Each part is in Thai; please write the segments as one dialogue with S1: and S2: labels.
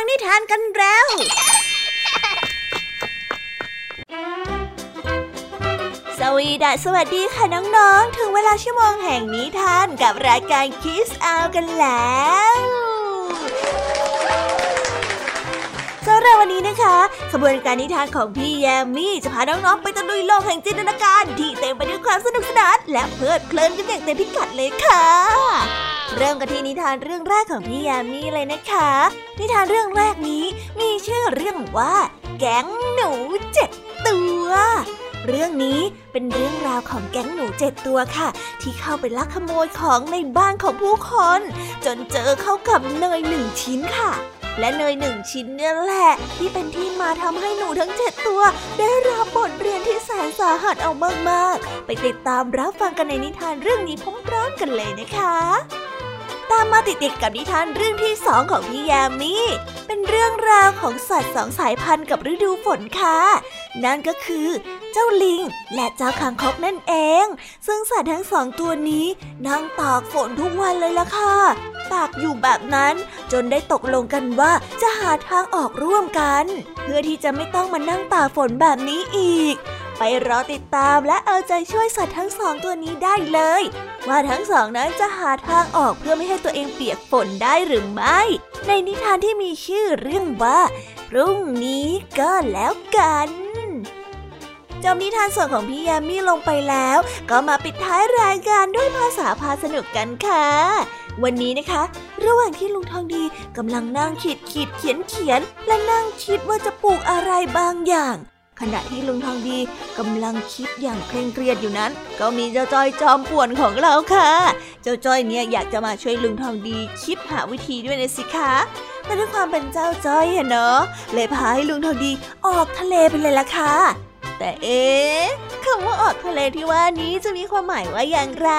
S1: ฟังนิทานกันแล้ว สวีดัสสวัสดีค่ะน้องๆ ถึงเวลาชั่วโมงแห่งนิทานกับรายการคิสอากันแล้วสำหรับวันนี้นะคะ ขบวนการนิทานของพี่แยมมี่จะพาน้องๆไปตะลุยโลกแห่งจินตนาการที่เต็มไปด้วยความสนุกสนานและเพลิดเพลินกันอย่างเต็มพิกัดเลยค่ะ เริ่มกันที่นิทานเรื่องแรกของพี่แยมมี่เลยนะคะ นิทานเรื่องแรกนี้มีชื่อเรื่องว่า แก๊งหนูเจ็ดตัว เรื่องนี้เป็นเรื่องราวของแก๊งหนูเจ็ดตัวค่ะ ที่เข้าไปลักขโมยของในบ้านของผู้คน จนเจอเข้ากับเนยหนึ่งชิ้นค่ะและเนยหนึ่งชิ้นเนี่ยแหละที่เป็นที่มาทำให้หนูทั้งเจ็ดตัว ได้รับบทเรียนที่แสนสาหัสเอามากๆ ไปติดตามรับฟังกันในนิทานเรื่องนี้พร้อมๆกันเลยนะคะ ตามมาติดๆกับนิทานเรื่องที่สองของพี่ยามีเป็นเรื่องราวของสัตว์สองสายพันธุ์กับฤดูฝนค่ะ นั่นก็คือ เจ้าลิง และเจ้าคางคกนั่นเอง ซึ่งสัตว์ทั้งสองตัวนี้นั่งตากฝนทุกวันเลยล่ะค่ะ ตากอยู่แบบนั้นจนได้ตกลงกันว่าจะหาทางออกร่วมกัน เพื่อที่จะไม่ต้องมานั่งตากฝนแบบนี้อีก ไปรอติดตามและเอาใจช่วยสัตว์ทั้งสองตัวนี้ได้เลย ว่าทั้งสองนั้นจะหาทางออกเพื่อไม่ให้ตัวเองเปียกฝนได้หรือไม่ ในนิทานที่มีชื่อเรื่องว่าพรุ่งนี้ก็แล้วกันจบนิทานส่วนของพี่ยามีลงไปแล้ว ก็มาปิดท้ายรายการด้วยภาษาพาสนุกกันค่ะ วันนี้นะคะ ระหว่างที่ลุงทองดีกำลังนั่งขีดขีดเขียนเขียน และนั่งคิดว่าจะปลูกอะไรบางอย่าง ขณะที่ลุงทองดีกำลังคิดอย่างเคร่งเครียดอยู่นั้น ก็มีเจ้าจ้อยจอมป่วนของเราค่ะ เจ้าจ้อยเนี่ยอยากจะมาช่วยลุงทองดีคิดหาวิธีด้วยนะสิคะแต่ด้วยความเป็นเจ้าจ้อยอเนาะเลยพาให้ลุงทองดีออกทะเลไปเลยล่ะค่ะแต่เอ๊ะคำว่าออกทะเลที่ว่านี้จะมีความหมายว่าอย่างไร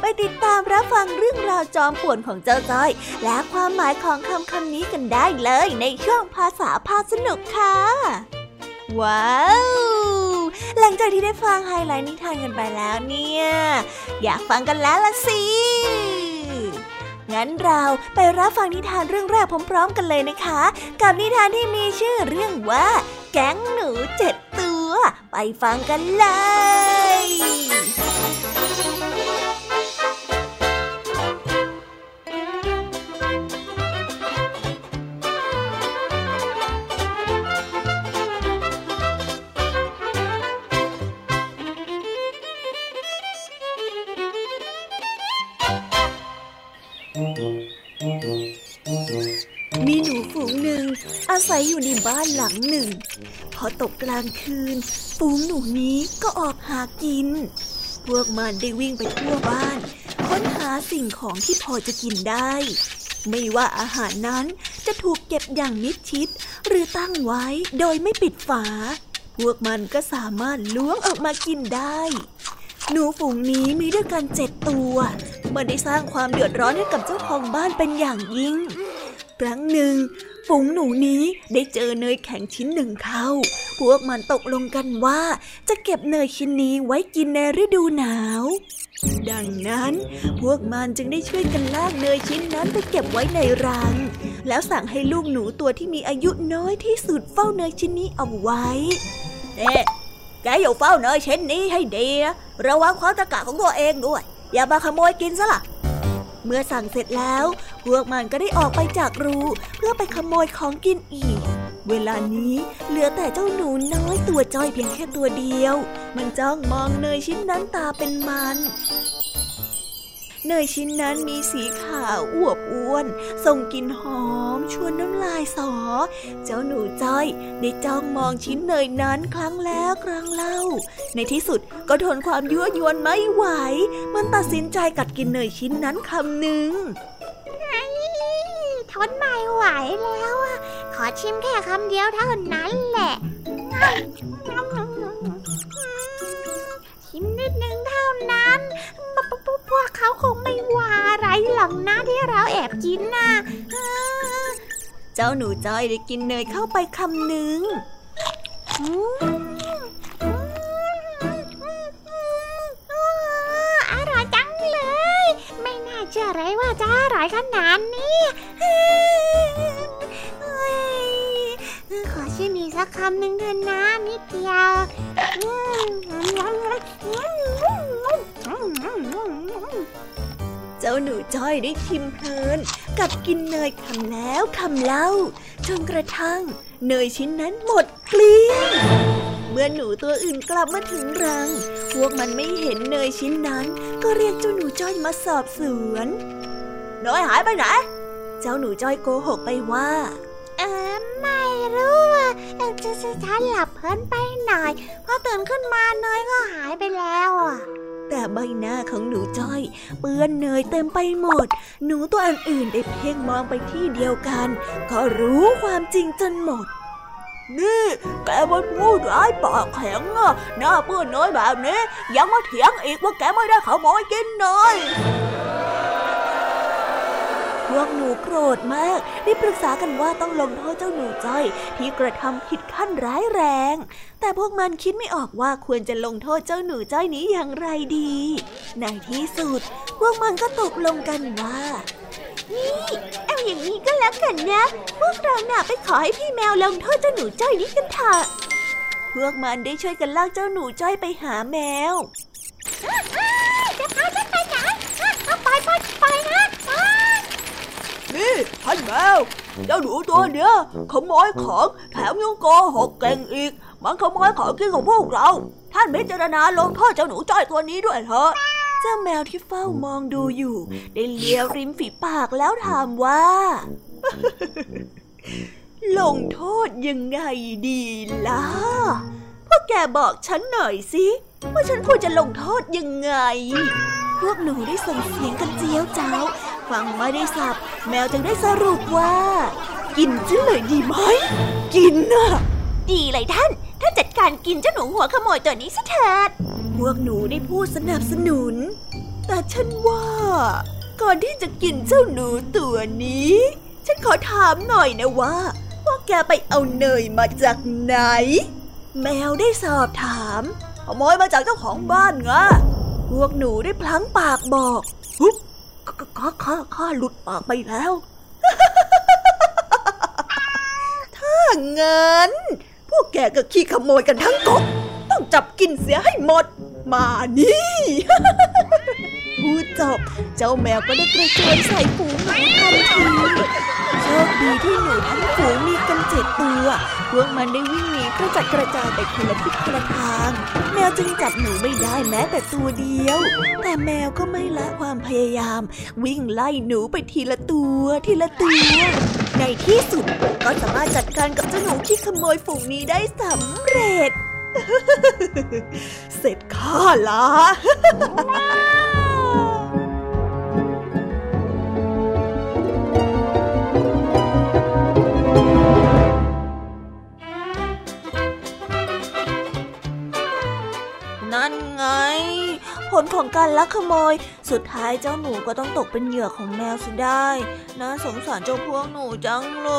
S1: ไปติดตามรับฟังเรื่องราวจอมป่วนของเจ้าจ้อย และความหมายของคำคำนี้กันได้เลยในช่วงภาษาพาสนุกค่ะ ว้าว หลังจากที่ได้ฟังไฮไลท์นิทานกันไปแล้วเนี่ย อยากฟังกันแล้วละสิงั้นเราไปรับฟังนิทานเรื่องแรกพร้อมๆกันเลยนะคะ กับนิทานที่มีชื่อเรื่องว่า แก๊งหนูเจ็ดตัว ไปฟังกันเลย ศัยอยู่ในบ้านหลังหนึ่ง พอตกกลางคืนฝูงหนูนี้ก็ออกหากิน พวกมันได้วิ่งไปทั่วบ้าน ค้นหาสิ่งของที่พอจะกินได้ ไม่ว่าอาหารนั้นจะถูกเก็บอย่างมิดชิด หรือตั้งไว้โดยไม่ปิดฝา พวกมันก็สามารถล้วงออกมากินได้ หนูฝูงนี้มีด้วยกันเจ็ดตัว มันได้สร้างความเดือดร้อนให้กับเจ้าของบ้านเป็นอย่างยิ่ง ครั้งหนึ่ง ฝูงหนูนี้ได้เจอเนยแข็งชิ้นหนึ่งเข้า พวกมันตกลงกันว่าจะเก็บเนยชิ้นนี้ไว้กินในฤดูหนาว ดังนั้นพวกมันจึงได้ช่วยกันลากเนยชิ้นนั้นไปเก็บไว้ในรัง แล้วสั่งให้ลูกหนูตัวที่มีอายุน้อยที่สุดเฝ้าเนยชิ้นนี้เอาไว้เอ๊ะแกอยู่เฝ้าเนยชิ้นนี้ให้ดีนะระวังความตะกะของตัวเองด้วย อย่ามาขโมยกินซะล่ะเมื่อสั่งเสร็จแล้ว พวกมันก็ได้ออกไปจากรูเพื่อไปขโมยของกินอีก เวลานี้เหลือแต่เจ้าหนูน้อยตัวจ้อยเพียงแค่ตัวเดียว มันจ้องมองเนยชิ้นนั้นตาเป็นมันเนยชิ้นนั้นมีสีขาวอวบอ้วน ส่งกลิ่นหอม ชวนน้ำลายสอ เจ้าหนูจ้อยได้จ้องมองชิ้นเนยนั้นครั้งแล้วครั้งเล่า ในที่สุดก็ทนความยั่วยวนไม่ไหว มันตัดสินใจกัดกินเนยชิ้นนั้นคำหนึ่ง
S2: ทนไม่ไหวแล้วอะขอชิมแค่คำเดียวเท่านั้นแหละ ชิมนิดนึงเท่านั้นปปปพวกเขาคงไม่ว่าอะไรหรอกนะที่เราแอบกินน่ะ
S1: เจ้าหนูจ้อยได้กินเนยเข้าไปคำหนึ่ง
S2: จะอร่อยขนาดนี้เฮ้ยำหนึ่งเถอะนะนิดเดียว
S1: เจ้าหนูจ้อยได้ชิมเพลิน กับกินเนยคำแล้วคำเล่าจนกระทั่ง เนยชิ้นนั้นหมดเกลี้ยงเมื่อหนูตัวอื่นกลับมาถึงรัง พวกมันไม่เห็นเนยชิ้นนั้น ก็เรียกเจ้าหนูจ้อยมาสอบสวน เนยหายไปไหน เจ้าหนูจ้อยโกหกไปว่า
S2: เออไม่รู้อะจะจะฉันหลับเพลินไปหน่อยพอตื่นขึ้นมาเนยก็หายไปแล้วอะ
S1: แต่ใบหน้าของหนูจ้อย เปื้อนเนยเต็มไปหมด หนูตัวอื่นๆได้เพ่งมองไปที่เดียวกัน ก็รู้ความจริงจนหมด นี่แกมันพูดร้ายปากแข็งอะหน้าเปื้อนเนยแบบนี้ ยังมาเถียงอีกว่าแกไม่ได้ขโมยกินเนย พวกหนูโกรธมากได้ปรึกษากันว่าต้องลงโทษเจ้าหนูจ้อย ที่กระทำผิดขั้นร้ายแรง แต่พวกมันคิดไม่ออกว่าควรจะลงโทษเจ้าหนูจ้อยนี้อย่างไรดี ในที่สุด พวกมันก็ตกลงกันว่า
S2: นี่เอาอย่างนี้ก็แล้วกันนะ พวกเราหน่าไปขอให้พี่แมวลงโทษเจ้าหนูจ้อยนี้กันเถอะ
S1: พวกมันได้ช่วยกันลากเจ้าหนูจ้อยไปหาแมว
S2: จะพาฉันไปไหนไปไปไปนะ
S1: นี่ท่านแมวเจ้าหนูตัวเนี้ยขโมยของแถมยังโกหกเก่งอีก มันขโมยของกินของพวกเรา ท่านพิจารณาลงโทษเจ้าหนูจ้อยตัวนี้ด้วยเถอะเจ้าแมวที่เฝ้ามองดูอยู่ ได้เลียริมฝีปากแล้วถามว่า ลงโทษยังไงดีล่ะพวกแกบอกฉันหน่อยสิว่าฉันควรจะลงโทษยังไง พวกหนูได้ส่งเสียงกันเจียวเจ้า ฟังไม่ได้สับแมวจึงได้สรุปว่า กินจะเลยดีไหม กินน่ะ
S2: ดีเลยท่านถ้าจัดการกินเจ้าหนูหัวขโมยตัวนี้สิเถิด
S1: พวกหนูได้พูดสนับสนุน แต่ฉันว่า ก่อนที่จะกินเจ้าหนูตัวนี้ ฉันขอถามหน่อยนะว่าพวกแกไปเอาเนยมาจากไหน แมวได้สอบถามขโมยมาจากเจ้าของบ้านไงพวกหนูได้พลั้งปากบอกปุ๊บ ข้าข้าข้าหลุดปากไปแล้ว ถ้างั้นพวกแกก็ขี้ขโมยกันทั้งกบต้องจับกินเสียให้หมด มานี่ พูดจบ เจ้าแมวก็ได้กระโจนใส่ฝูงทันทีโชคดีที่หนูทั้งฝูงมีกันเจ็ดตัวพวกมันได้วิ่งหนีกระจัดกระจายไปคนละทิศคนละทาง แมวจึงจับหนูไม่ได้แม้แต่ตัวเดียว แต่แมวก็ไม่ละความพยายาม วิ่งไล่หนูไปทีละตัวทีละตัวในที่สุดก็สามารถจัดการกับเจ้าหนูที่ขโมยฝูงนี้ได้สำเร็จ เสร็จข้าละ นั่นไง ผลของการลักขโมย สุดท้ายเจ้าหนูก็ต้องตกเป็นเหยื่อของแมวสิได้น่าสงสารเจ้าพวกหนูจังเล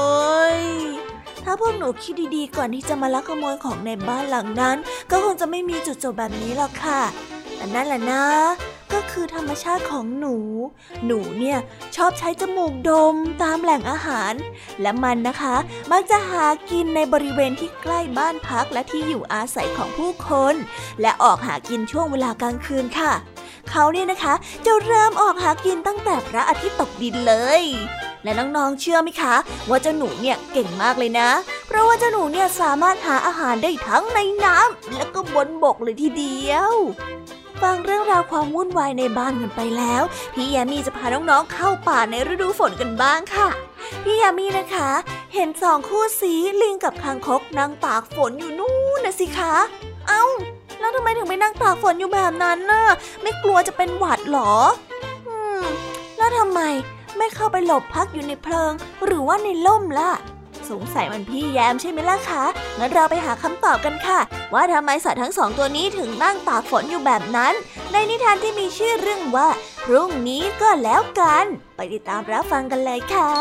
S1: ย ถ้าพวกหนูคิดดีๆ ก่อนที่จะมาลักขโมยของในบ้านหลังนั้น ก็คงจะไม่มีจุดจบแบบนี้หรอกค่ะแต่นั่นแหละนะ ก็คือธรรมชาติของหนู หนูเนี่ยชอบใช้จมูกดมตามแหล่งอาหาร และมันนะคะ มักจะหากินในบริเวณที่ใกล้บ้านพักและที่อยู่อาศัยของผู้คน และออกหากินช่วงเวลากลางคืนค่ะ เขาเนี่ยนะคะจะเริ่มออกหากินตั้งแต่พระอาทิตย์ตกดินเลยและน้องๆ เชื่อไหมคะ ว่าเจ้าหนูเนี่ยเก่งมากเลยนะ เพราะว่าเจ้าหนูเนี่ยสามารถหาอาหารได้ทั้งในน้ำและก็บนบกเลยทีเดียว ฟังเรื่องราวความวุ่นวายในบ้านกันไปแล้ว พี่ยามีจะพาน้องๆเข้าป่าในฤดูฝนกันบ้างค่ะ พี่ยามีนะคะ เห็นสองคู่สีลิงกับคางคกนั่งตากฝนอยู่นู่นนะสิคะ เอา้า แล้วทำไมถึงไปนั่งตากฝนอยู่แบบนั้นน่ะ ไม่กลัวจะเป็นหวัดหรอ อืม แล้วทำไมไม่เข้าไปหลบพักอยู่ในเพลิง หรือว่าในล่มล่ะ สงสัยมันพี่แยมใช่ไหมล่ะคะ งั้นเราไปหาคำตอบกันค่ะ ว่าทำไมสัตว์ทั้งสองตัวนี้ถึงนั่งตากฝนอยู่แบบนั้น ในนิทานที่มีชื่อเรื่องว่า พรุ่งนี้ก็แล้วกัน ไปติดตามรับฟังกันเลยค่ะ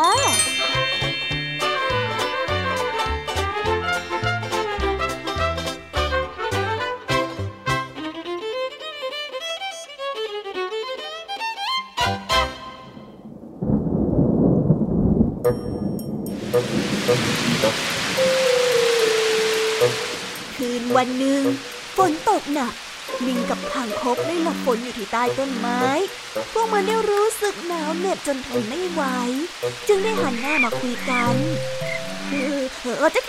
S1: วันหนึ่งฝนตกหนักลิงกับทางคกได้หลบฝนอยู่ที่ใต้ต้นไม้ พวกมันได้รู้สึกหนาวเหน็บจนทนไม่ไหว จึงได้หันหน้ามาคุยกันเออเออจะ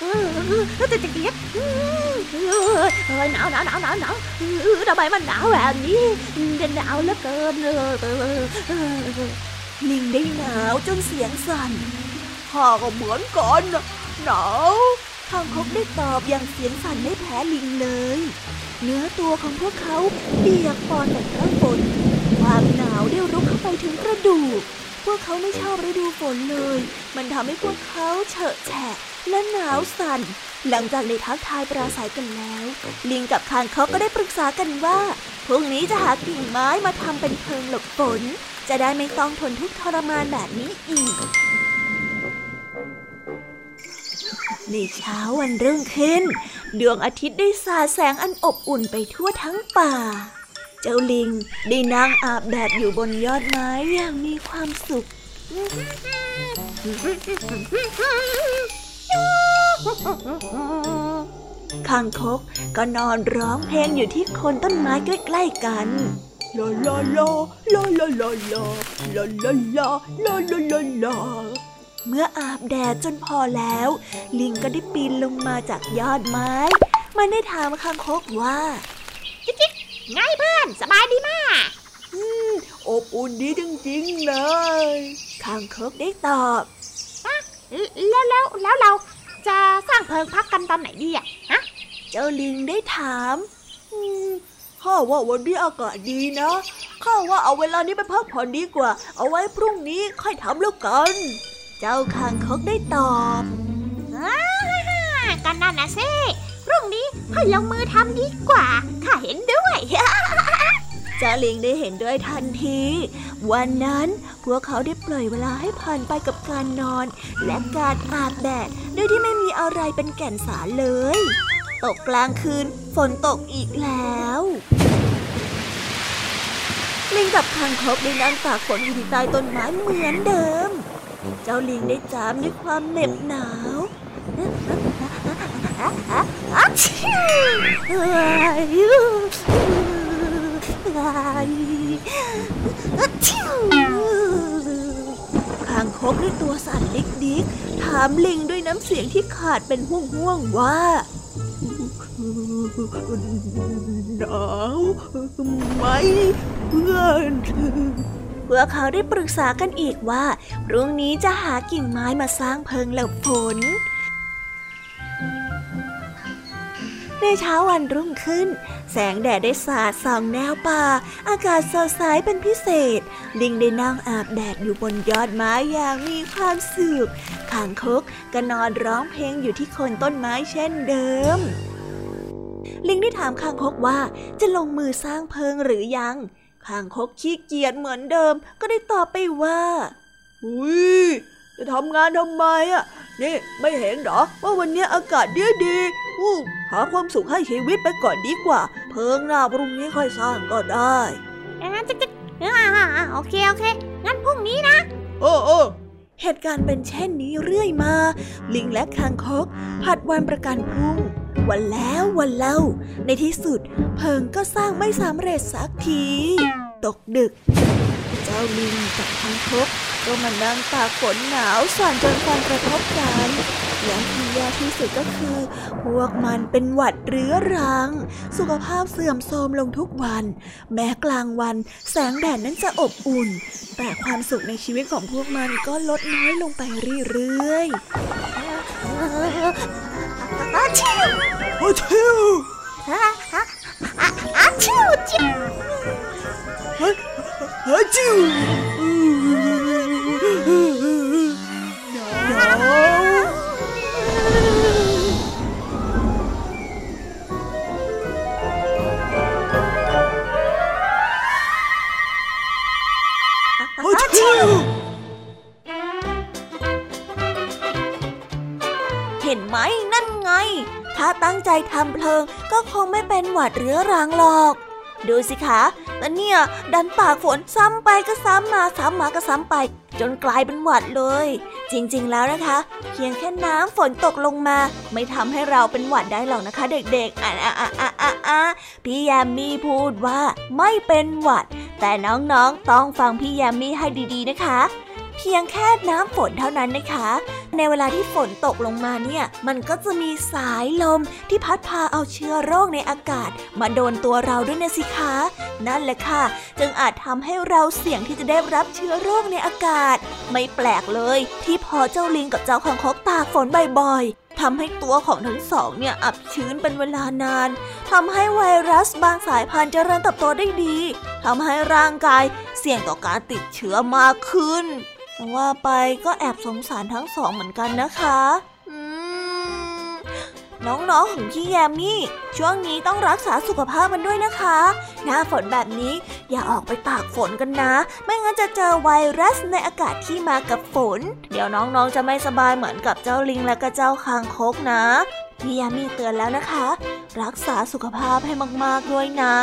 S1: เออจะจะเกียดหนาวหนาวหนาวหนาวหนาวทำไมมันหนาวแบบนี้หนาวเหลือเกินลิงได้หนาวจนเสียงสั่นข้าก็เหมือนกันหนาว ทางคกได้ตอบอย่างเสียงสั่นไม่แพ้ลิงเลย เนื้อตัวของพวกเขาเปียกปอนแบบน้ำฝนความหนาวได้รุกเข้าไปถึงกระดูก พวกเขาไม่ชอบฤดูฝนเลย มันทำให้พวกเขาเฉอะแฉะและหนาวสั่น หลังจากได้ทักทายปราศัยกันแล้ว ลิงกับคางเขาก็ได้ปรึกษากันว่าพรุ่งนี้จะหากิ่งไม้มาทำเป็นเพิงหลบฝน จะได้ไม่ต้องทนทุกข์ทรมานแบบนี้อีก ในเช้าวันรุ่งขึ้น ดวงอาทิตย์ได้สาดแสงอันอบอุ่นไปทั่วทั้งป่า เจ้าลิงได้นั่งอาบแดดอยู่บนยอดไม้อย่างมีความสุขคางคกก็นอนร้องเพลงอยู่ที่โคนต้นไม้ใกล้ๆกันลาลาลาลาลาลาลาลาลาลาลาลาลาลา เมื่ออาบแดดจนพอแล้ว ลิงก็ได้ปีนลงมาจากยอดไม้ มันได้ถามคางคกว่า
S2: จิ๊กจิ๊กไงเพื่อน สบายดีมาก
S1: อบอุ่นดีจริงๆเลยคางคกได้ตอบ
S2: แล้วแล้วแล้วเราจะสร้างเพิงพักกันตอนไหนดีอะฮะ
S1: เจ้าลิงได้ถามข้าว่าวันนี้อากาศดีนะข้าว่าเอาเวลานี้ไปพักผ่อนดีกว่า เอาไว้พรุ่งนี้ค่อยทำแล้วกัน เจ้าคางคกได้ตอบ
S2: อ่ากันนั่นนะสิพรุ่งนี้ค่อยลงมือทำดีกว่า ข้าเห็นด้วย
S1: เจ้าลิงได้เห็นด้วยทันที วันนั้นพวกเขาได้ปล่อยเวลาให้ผ่านไปกับการนอน และการอาบแดดโดยที่ไม่มีอะไรเป็นแก่นสารเลย ตกกลางคืนฝนตกอีกแล้ว ลิงกับคางคกได้นั่งตากฝนอยู่ที่ใต้ต้นไม้เหมือนเดิม เจ้าลิงได้จามด้วยความเหน็บหนาวคางคกด้วยตัวสั่นลิกดิกถามลิงด้วยน้ำเสียงที่ขาดเป็นห่วงๆว่าหนาวไหมเพื่อน เพื่อเขาได้ปรึกษากันอีกว่า พรุ่งนี้จะหากิ่งไม้มาสร้างเพิงหลบฝนในเช้าวันรุ่งขึ้น แสงแดดได้สาดส่องแนวป่า อากาศสดใสเป็นพิเศษลิงได้นั่งอาบแดดอยู่บนยอดไม้อย่างมีความสุขขางคกก็นอนร้องเพลงอยู่ที่โคนต้นไม้เช่นเดิม ลิงได้ถามคางคกว่าจะลงมือสร้างเพิงหรือยัง คางคกขี้เกียจเหมือนเดิมก็ได้ตอบไปว่าอุ้ยจะทำงานทำไมอะ นี่ไม่เห็นหรอว่าวันนี้อากาศดีดีอู้หาความสุขให้ชีวิตไปก่อนดีกว่า เพิงหน้าพรุ่งนี้ค่อยสร้างก็ได้
S2: งั้นจิ๊กจิ๊กอ่าโอเคโอเค งั้นพรุ่งนี้นะ
S1: เออเออเหตุการณ์เป็นเช่นนี้เรื่อยมา ลิงและคางคกผัดวันประกันพรุ่ง วันแล้ววันเล่า ในที่สุด เพิงก็สร้างไม่สำเร็จสักที ตกดึก เจ้าลิงกับคางคกก็มานั่งตากฝนหนาวสั่นจนฟันกระทบกันและที่แย่ที่สุดก็คือ พวกมันเป็นหวัดเรื้อรัง สุขภาพเสื่อมโทรมลงทุกวัน แม้กลางวัน แสงแดดนั้นจะอบอุ่น แต่ความสุขในชีวิตของพวกมันก็ลดน้อยลงไปเรื่อยๆ 아치! 아치요! 아, 아, 아, 아치요! 아, 아치요! 아치요! ตั้งใจทำเพลิง ก็คงไม่เป็นหวัดเรื้อรังหรอก ดูสิคะแต่เนี่ย ดันปากฝนซ้ำไปก็ซ้ำมาซ้ำมาก็ซ้ำไป จนกลายเป็นหวัดเลย จริงๆแล้วนะคะ เพียงแค่น้ำฝนตกลงมา ไม่ทำให้เราเป็นหวัดได้หรอกนะคะ เด็กๆอะอะอะอะอะอะพี่ยามีพูดว่าไม่เป็นหวัด แต่น้องๆต้องฟังพี่ยามีให้ดีๆนะคะ เพียงแค่น้ำฝนเท่านั้นนะคะ ในเวลาที่ฝนตกลงมาเนี่ย มันก็จะมีสายลมที่พัดพาเอาเชื้อโรคในอากาศ มาโดนตัวเราด้วยนะสิคะ นั่นแหละค่ะ จึงอาจทำให้เราเสี่ยงที่จะได้รับเชื้อโรคในอากาศ ไม่แปลกเลย ที่พอเจ้าลิงกับเจ้าคางคกตากฝนบ่อยๆทำให้ตัวของทั้งสองเนี่ยอับชื้นเป็นเวลานาน ทำให้ไวรัสบางสายพันธุ์เจริญเติบโตได้ดี ทำให้ร่างกายเสี่ยงต่อการติดเชื้อมากขึ้น ว่าไปก็แอบสงสารทั้งสองเหมือนกันนะคะน้องๆของพี่แยมมี่ ช่วงนี้ต้องรักษาสุขภาพมันด้วยนะคะ หน้าฝนแบบนี้อย่าออกไปตากฝนกันนะ ไม่งั้นจะเจอไวรัสในอากาศที่มากับฝน เดี๋ยวน้องๆจะไม่สบายเหมือนกับเจ้าลิงและก็เจ้าคางคกนะ พี่แยามีเตือนแล้วนะคะ รักษาสุขภาพให้มากๆด้วยนะ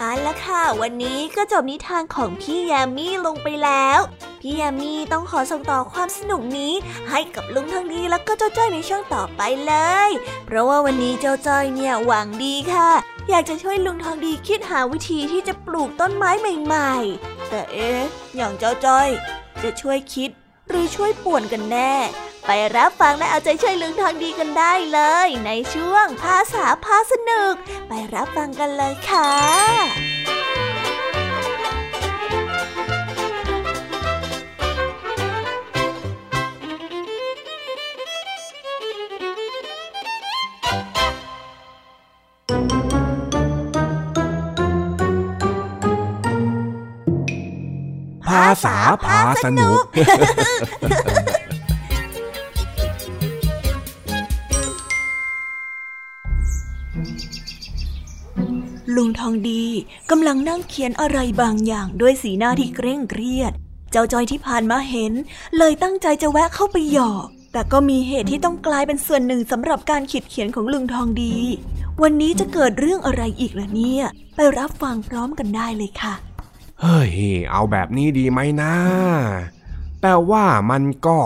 S1: เอาละค่ะ วันนี้ก็จบนิทานของพี่ยามีลงไปแล้ว พี่ยามีต้องขอส่งต่อความสนุกนี้ ให้กับลุงทองดีแล้วก็เจ้าจ้อยในช่วงต่อไปเลย เพราะว่าวันนี้เจ้าจ้อยเนี่ยหวังดีค่ะ อยากจะช่วยลุงทองดีคิดหาวิธีที่จะปลูกต้นไม้ใหม่ ๆ แต่เอ๊ะอย่างเจ้าจ้อย จะช่วยคิด หรือช่วยป่วนกันแน่ ไปรับฟังและเอาใจช่วยลุงทองดีกันได้เลย ในช่วงภาษาพาสนุก ไปรับฟังกันเลยค่ะา
S3: ษาพาสนุก
S1: ลุงทองดีกำลังนั่งเขียนอะไรบางอย่างด้วยสีหน้าที่เคร่งเครียด เจ้าจอยที่ผ่านมาเห็น เลยตั้งใจจะแวะเข้าไปหยอก แต่ก็มีเหตุที่ต้องกลายเป็นส่วนหนึ่งสำหรับการขีดเขียนของลุงทองดี วันนี้จะเกิดเรื่องอะไรอีกล่ะเนี่ย ไปรับฟังพร้อมกันได้เลยค่ะ
S3: เฮ้ย เอาแบบนี้ดีไหมนะ แต่ว่ามันก็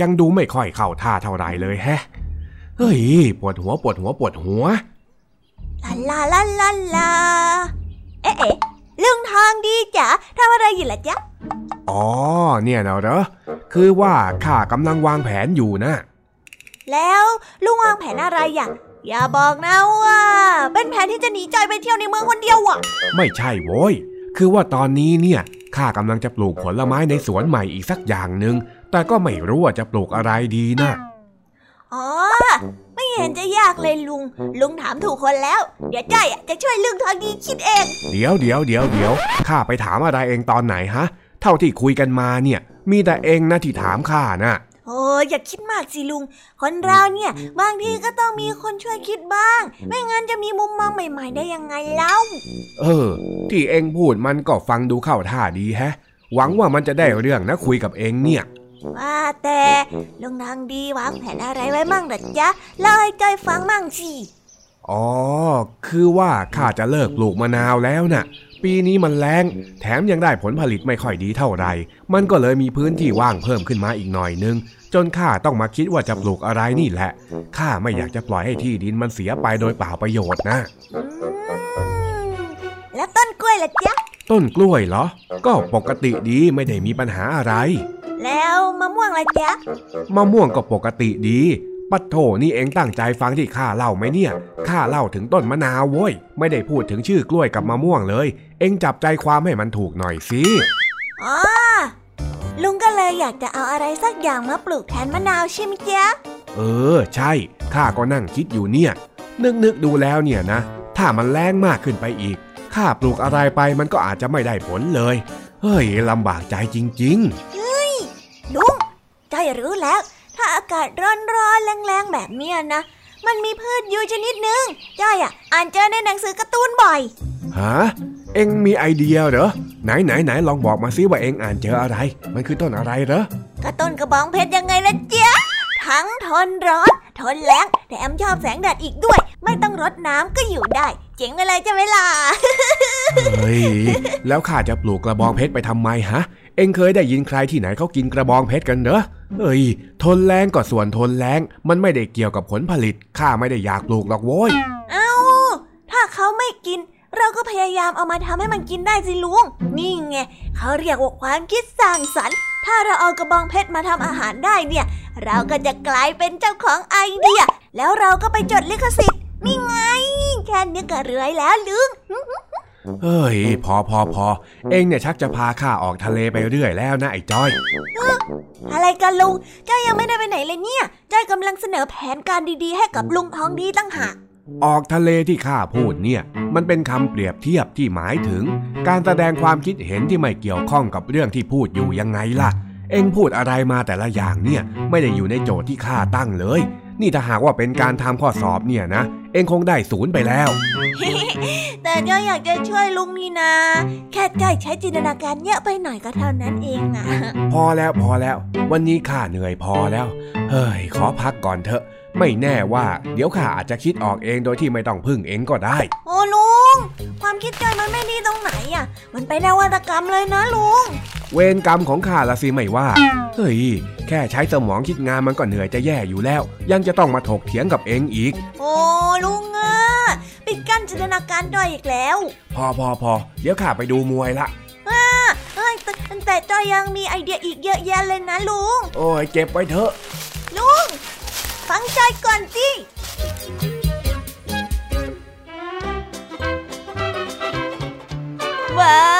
S3: ยังดูไม่ค่อยเข้าท่าเท่าไรเลยแฮะ เฮ้ย ปวดหัวปวดหัวปวดหัว
S1: ลาลาลาลาลา เอ๊ะเอ๊ะลุงทองดีจ๋าทำอะไรอยู่ล่ะจ๊ะ
S3: อ๋อ เนี่ยนะเหรอ คือว่าข้ากำลังวางแผนอยู่นะ
S1: แล้วลุงวางแผนอะไรอย่างอย่าบอกนะว่า เป็นแผนที่จะหนีใจไปเที่ยวในเมืองคนเดียวอะ
S3: ไม่ใช่โว้ย คือว่าตอนนี้เนี่ยข้ากำลังจะปลูกผลไม้ในสวนใหม่อีกสักอย่างหนึ่งแต่ก็ไม่รู้ว่าจะปลูกอะไรดีนะ
S1: อ๋อ ไม่เห็นจะยากเลยลุง ลุงถามถูกคนแล้ว เดี๋ยวจ้อยจะช่วยลุงทางนี้คิดเอง
S3: เดี๋ยวเดี๋ยวเดี๋ยวเดี๋ยวข้าไปถามอะไรเองตอนไหนฮะ เท่าที่คุยกันมาเนี่ย มีแต่เองนะที่ถามข้านะ
S1: โอ้อย่าคิดมากสิลุง คนเราเนี่ยบางทีก็ต้องมีคนช่วยคิดบ้าง ไม่งั้นจะมีมุมมองใหม่ ๆ ได้ยังไงเล่า
S3: เออ ที่เองพูดมันก็ฟังดูเข้าท่าดีแฮะ หวังว่ามันจะได้เรื่องนะคุยกับเองเนี่ย
S1: ว่าแต่ลุงนางดีวางแผนอะไรไว้มั่งหรอจ๊ะเล่าให้จอยฟังมั่งสิ
S3: อ๋อ คือว่าข้าจะเลิกปลูกมะนาวแล้วนะ่ะ ปีนี้มันแรงแถมยังได้ผลผลิตไม่ค่อยดีเท่าไหร่ มันก็เลยมีพื้นที่ว่างเพิ่มขึ้นมาอีกหน่อยนึง จนข้าต้องมาคิดว่าจะปลูกอะไรนี่แหละ ข้าไม่อยากจะปล่อยให้ที่ดินมันเสียไปโดยเปล่าประโยชน์นะ
S1: แล้วต้นกล้วยล่ะจ๊ะ
S3: ต้นกล้วยเหรอ ก็ปกติดีไม่ได้มีปัญหาอะไร
S1: แล้วมะม่วงล่ะจ๊ะ
S3: มะม่วงก็ปกติดี ปัดโถนี่เองตั้งใจฟังที่ข้าเล่าไหมเนี่ย ข้าเล่าถึงต้นมะนาวโว้ย ไม่ได้พูดถึงชื่อกล้วยกับมะม่วงเลย เองจับใจความให้มันถูกหน่อยสิ
S1: อ๋อลุงก็เลยอยากจะเอาอะไรสักอย่างมาปลูกแทนมะนาวใช่ไหมจ๊ะ
S3: เออ ใช่ ข้าก็นั่งคิดอยู่เนี่ย นึกนึกดูแล้วเนี่ยนะ ถ้ามันแรงมากขึ้นไปอีก ข้าปลูกอะไรไปมันก็อาจจะไม่ได้ผลเลย เฮ้ยลำบากใจจริง
S1: ๆ เฮ้ยลุงใจรู้แล้ว ถ้าอากาศร้อนร้อนแรงๆแบบเนี้ยนะ มันมีพืชอยู่ชนิดหนึ่งจ้อยอะ อ่านเจอในหนังสือการ์ตูนบ่อย
S3: ฮะเอ็งมีไอเดียเหรอไหนไหนไหนลองบอกมาซิว่าเอ็งอ่านเจออะไร มันคือต้นอะไรเหรอ
S1: ก็ต้นกระบองเพชรยังไงล่ะเจ๊ทั้งทนร้อนทนแรงแถมชอบแสงแดดอีกด้วย ไม่ต้องรดน้ำก็อยู่ได้ เจ๋งไปเลยจะเวลา
S3: เฮ้ยแล้วข้าจะปลูกกระบองเพชรไปทำไมฮะ เอ็งเคยได้ยินใครที่ไหนเขากินกระบองเพชรกันเหรอเอ้ย ทนแรงก็ส่วนทนแรงมันไม่ได้เกี่ยวกับผลผลิต ข้าไม่ได้อยากปลูกหรอกโว้ย
S1: เอาถ้าเขาไม่กิน เราก็พยายามเอามาทำให้มันกินได้สิลุง นี่ไงเขาเรียกว่าความคิดสร้างสรรค์ ถ้าเราเอากระบองเพชรมาทำอาหารได้เนี่ย เราก็จะกลายเป็นเจ้าของไอเดีย แล้วเราก็ไปจดลิขสิทธิ์นี่ไง แค่นี้ก็รวยแล้วลุง
S3: เฮ้ย พอพอพอเองเนี่ยชักจะพาข้าออกทะเลไปเรื่อยแล้วนะไอ้จ้อย
S1: อะไรกันลุงจ้อยยังไม่ได้ไปไหนเลยเนี่ย จ้อยกำลังเสนอแผนการดีๆ ให้กับลุงทองดีตั้งหาก
S3: ออกทะเลที่ข้าพูดเนี่ย มันเป็นคำเปรียบเทียบที่หมายถึง การแสดงความคิดเห็นที่ไม่เกี่ยวข้องกับเรื่องที่พูดอยู่ยังไงล่ะ เอ็งพูดอะไรมาแต่ละอย่างเนี่ย ไม่ได้อยู่ในโจทย์ที่ข้าตั้งเลย นี่ถ้าหากว่าเป็นการทำข้อสอบเนี่ยนะ เอ็งคงได้ศูนย์ไปแล้ว
S1: แต่จ้อยอยากจะช่วยลุงนี่นาแค่จ้อยใช้จินตนาการเยอะไปหน่อยก็เท่านั้นเองอะ
S3: พอแล้วพอแล้ว วันนี้ข้าเหนื่อยพอแล้ว เฮ้ย ขอพักก่อนเถอะ ไม่แน่ว่า เดี๋ยวข้าอาจจะคิดออกเองโดยที่ไม่ต้องพึ่งเองก็ได้
S1: โอ้ลุง ความคิดจ้อยมันไม่ดีตรงไหนอะมันไปนวัตกรรมเลยนะลุง
S3: เวรกรรมของข้าละสิไม่ว่า เฮ้ย แค่ใช้สมองคิดงานมันก็เหนื่อยจะแย่อยู่แล้ว ยังจะต้องมาถกเถียงกับเองอีก
S1: โอ้ลุงอะปิดกั้นจินตนาการจ้อยอีกแล้ว
S3: พอพอพอเดี๋ยวข้าไปดูมวยละ
S1: เอ้ยแต่แต่จ้อยยังมีไอเดียอีกเยอะแยะเลยนะลุง
S3: โอ้ยเก็บไว้เถอะ
S1: ลุง ฟังจ้อยก่อนสิว้าวจบ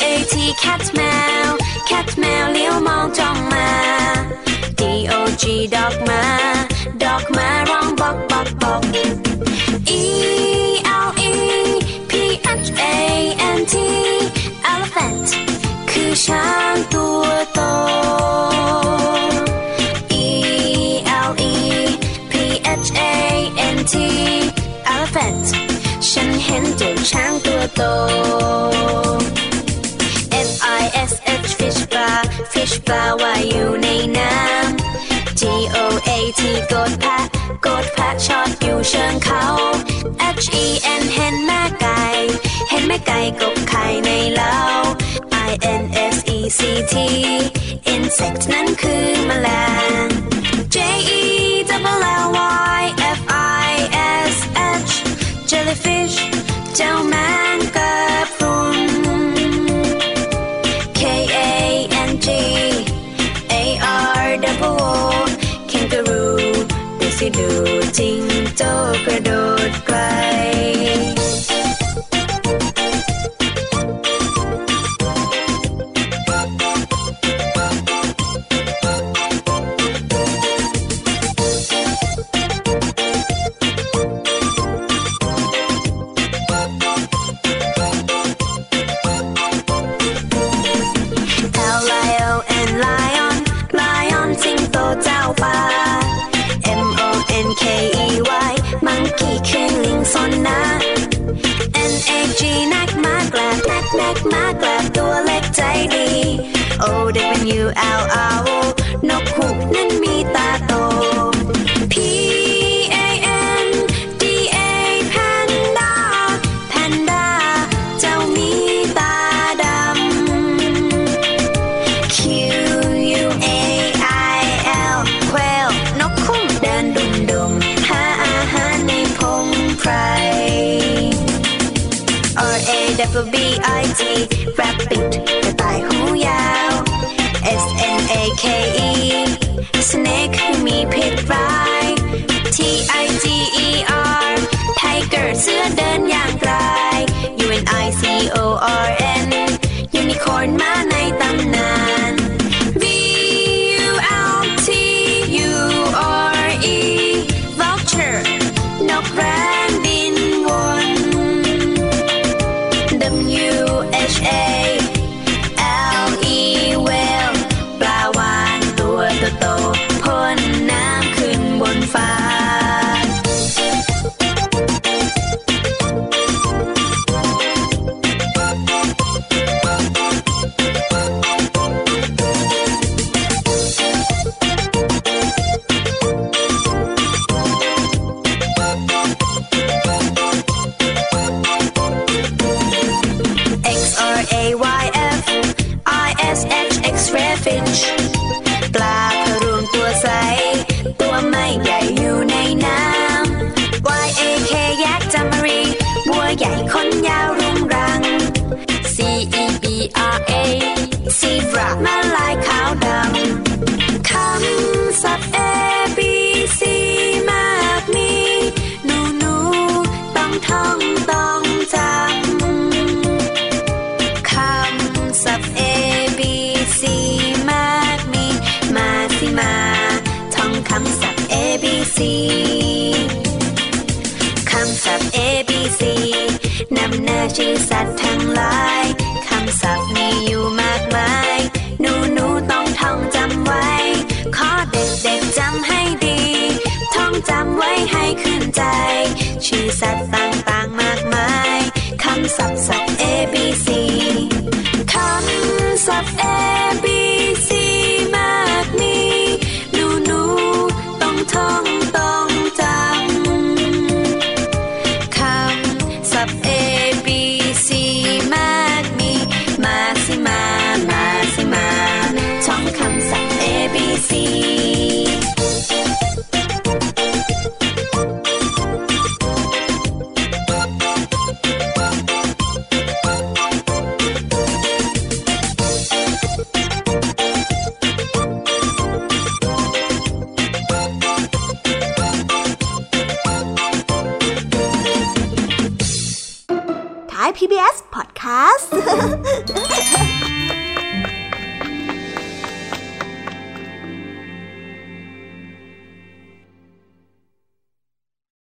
S4: T cat แมว cat แมวเลี้ยวมองจ้องมา D O G dog มา dog มาร้องบอกบอกบอก E L E P H A N T elephant คือช้างตัวโต E L E P H A N T elephant ฉันเห็นเจ้าช้างตัวโต ปลาว่ายอยู่ในน้ำ G O A T กดแพะกดแพะชอตอยู่เชิงเขา H E N เห็นแม่ไก่เห็นแม่ไก่กบไข่ในเล้า I N S E C T insect นั้นคือแมลง จิงโจ้กระโดดไกล O W L R E สเนคมีพิษร้า T I G E R ไทเกอร์เสื้อเดินอย่างไร U N I C O R N Unicorn มา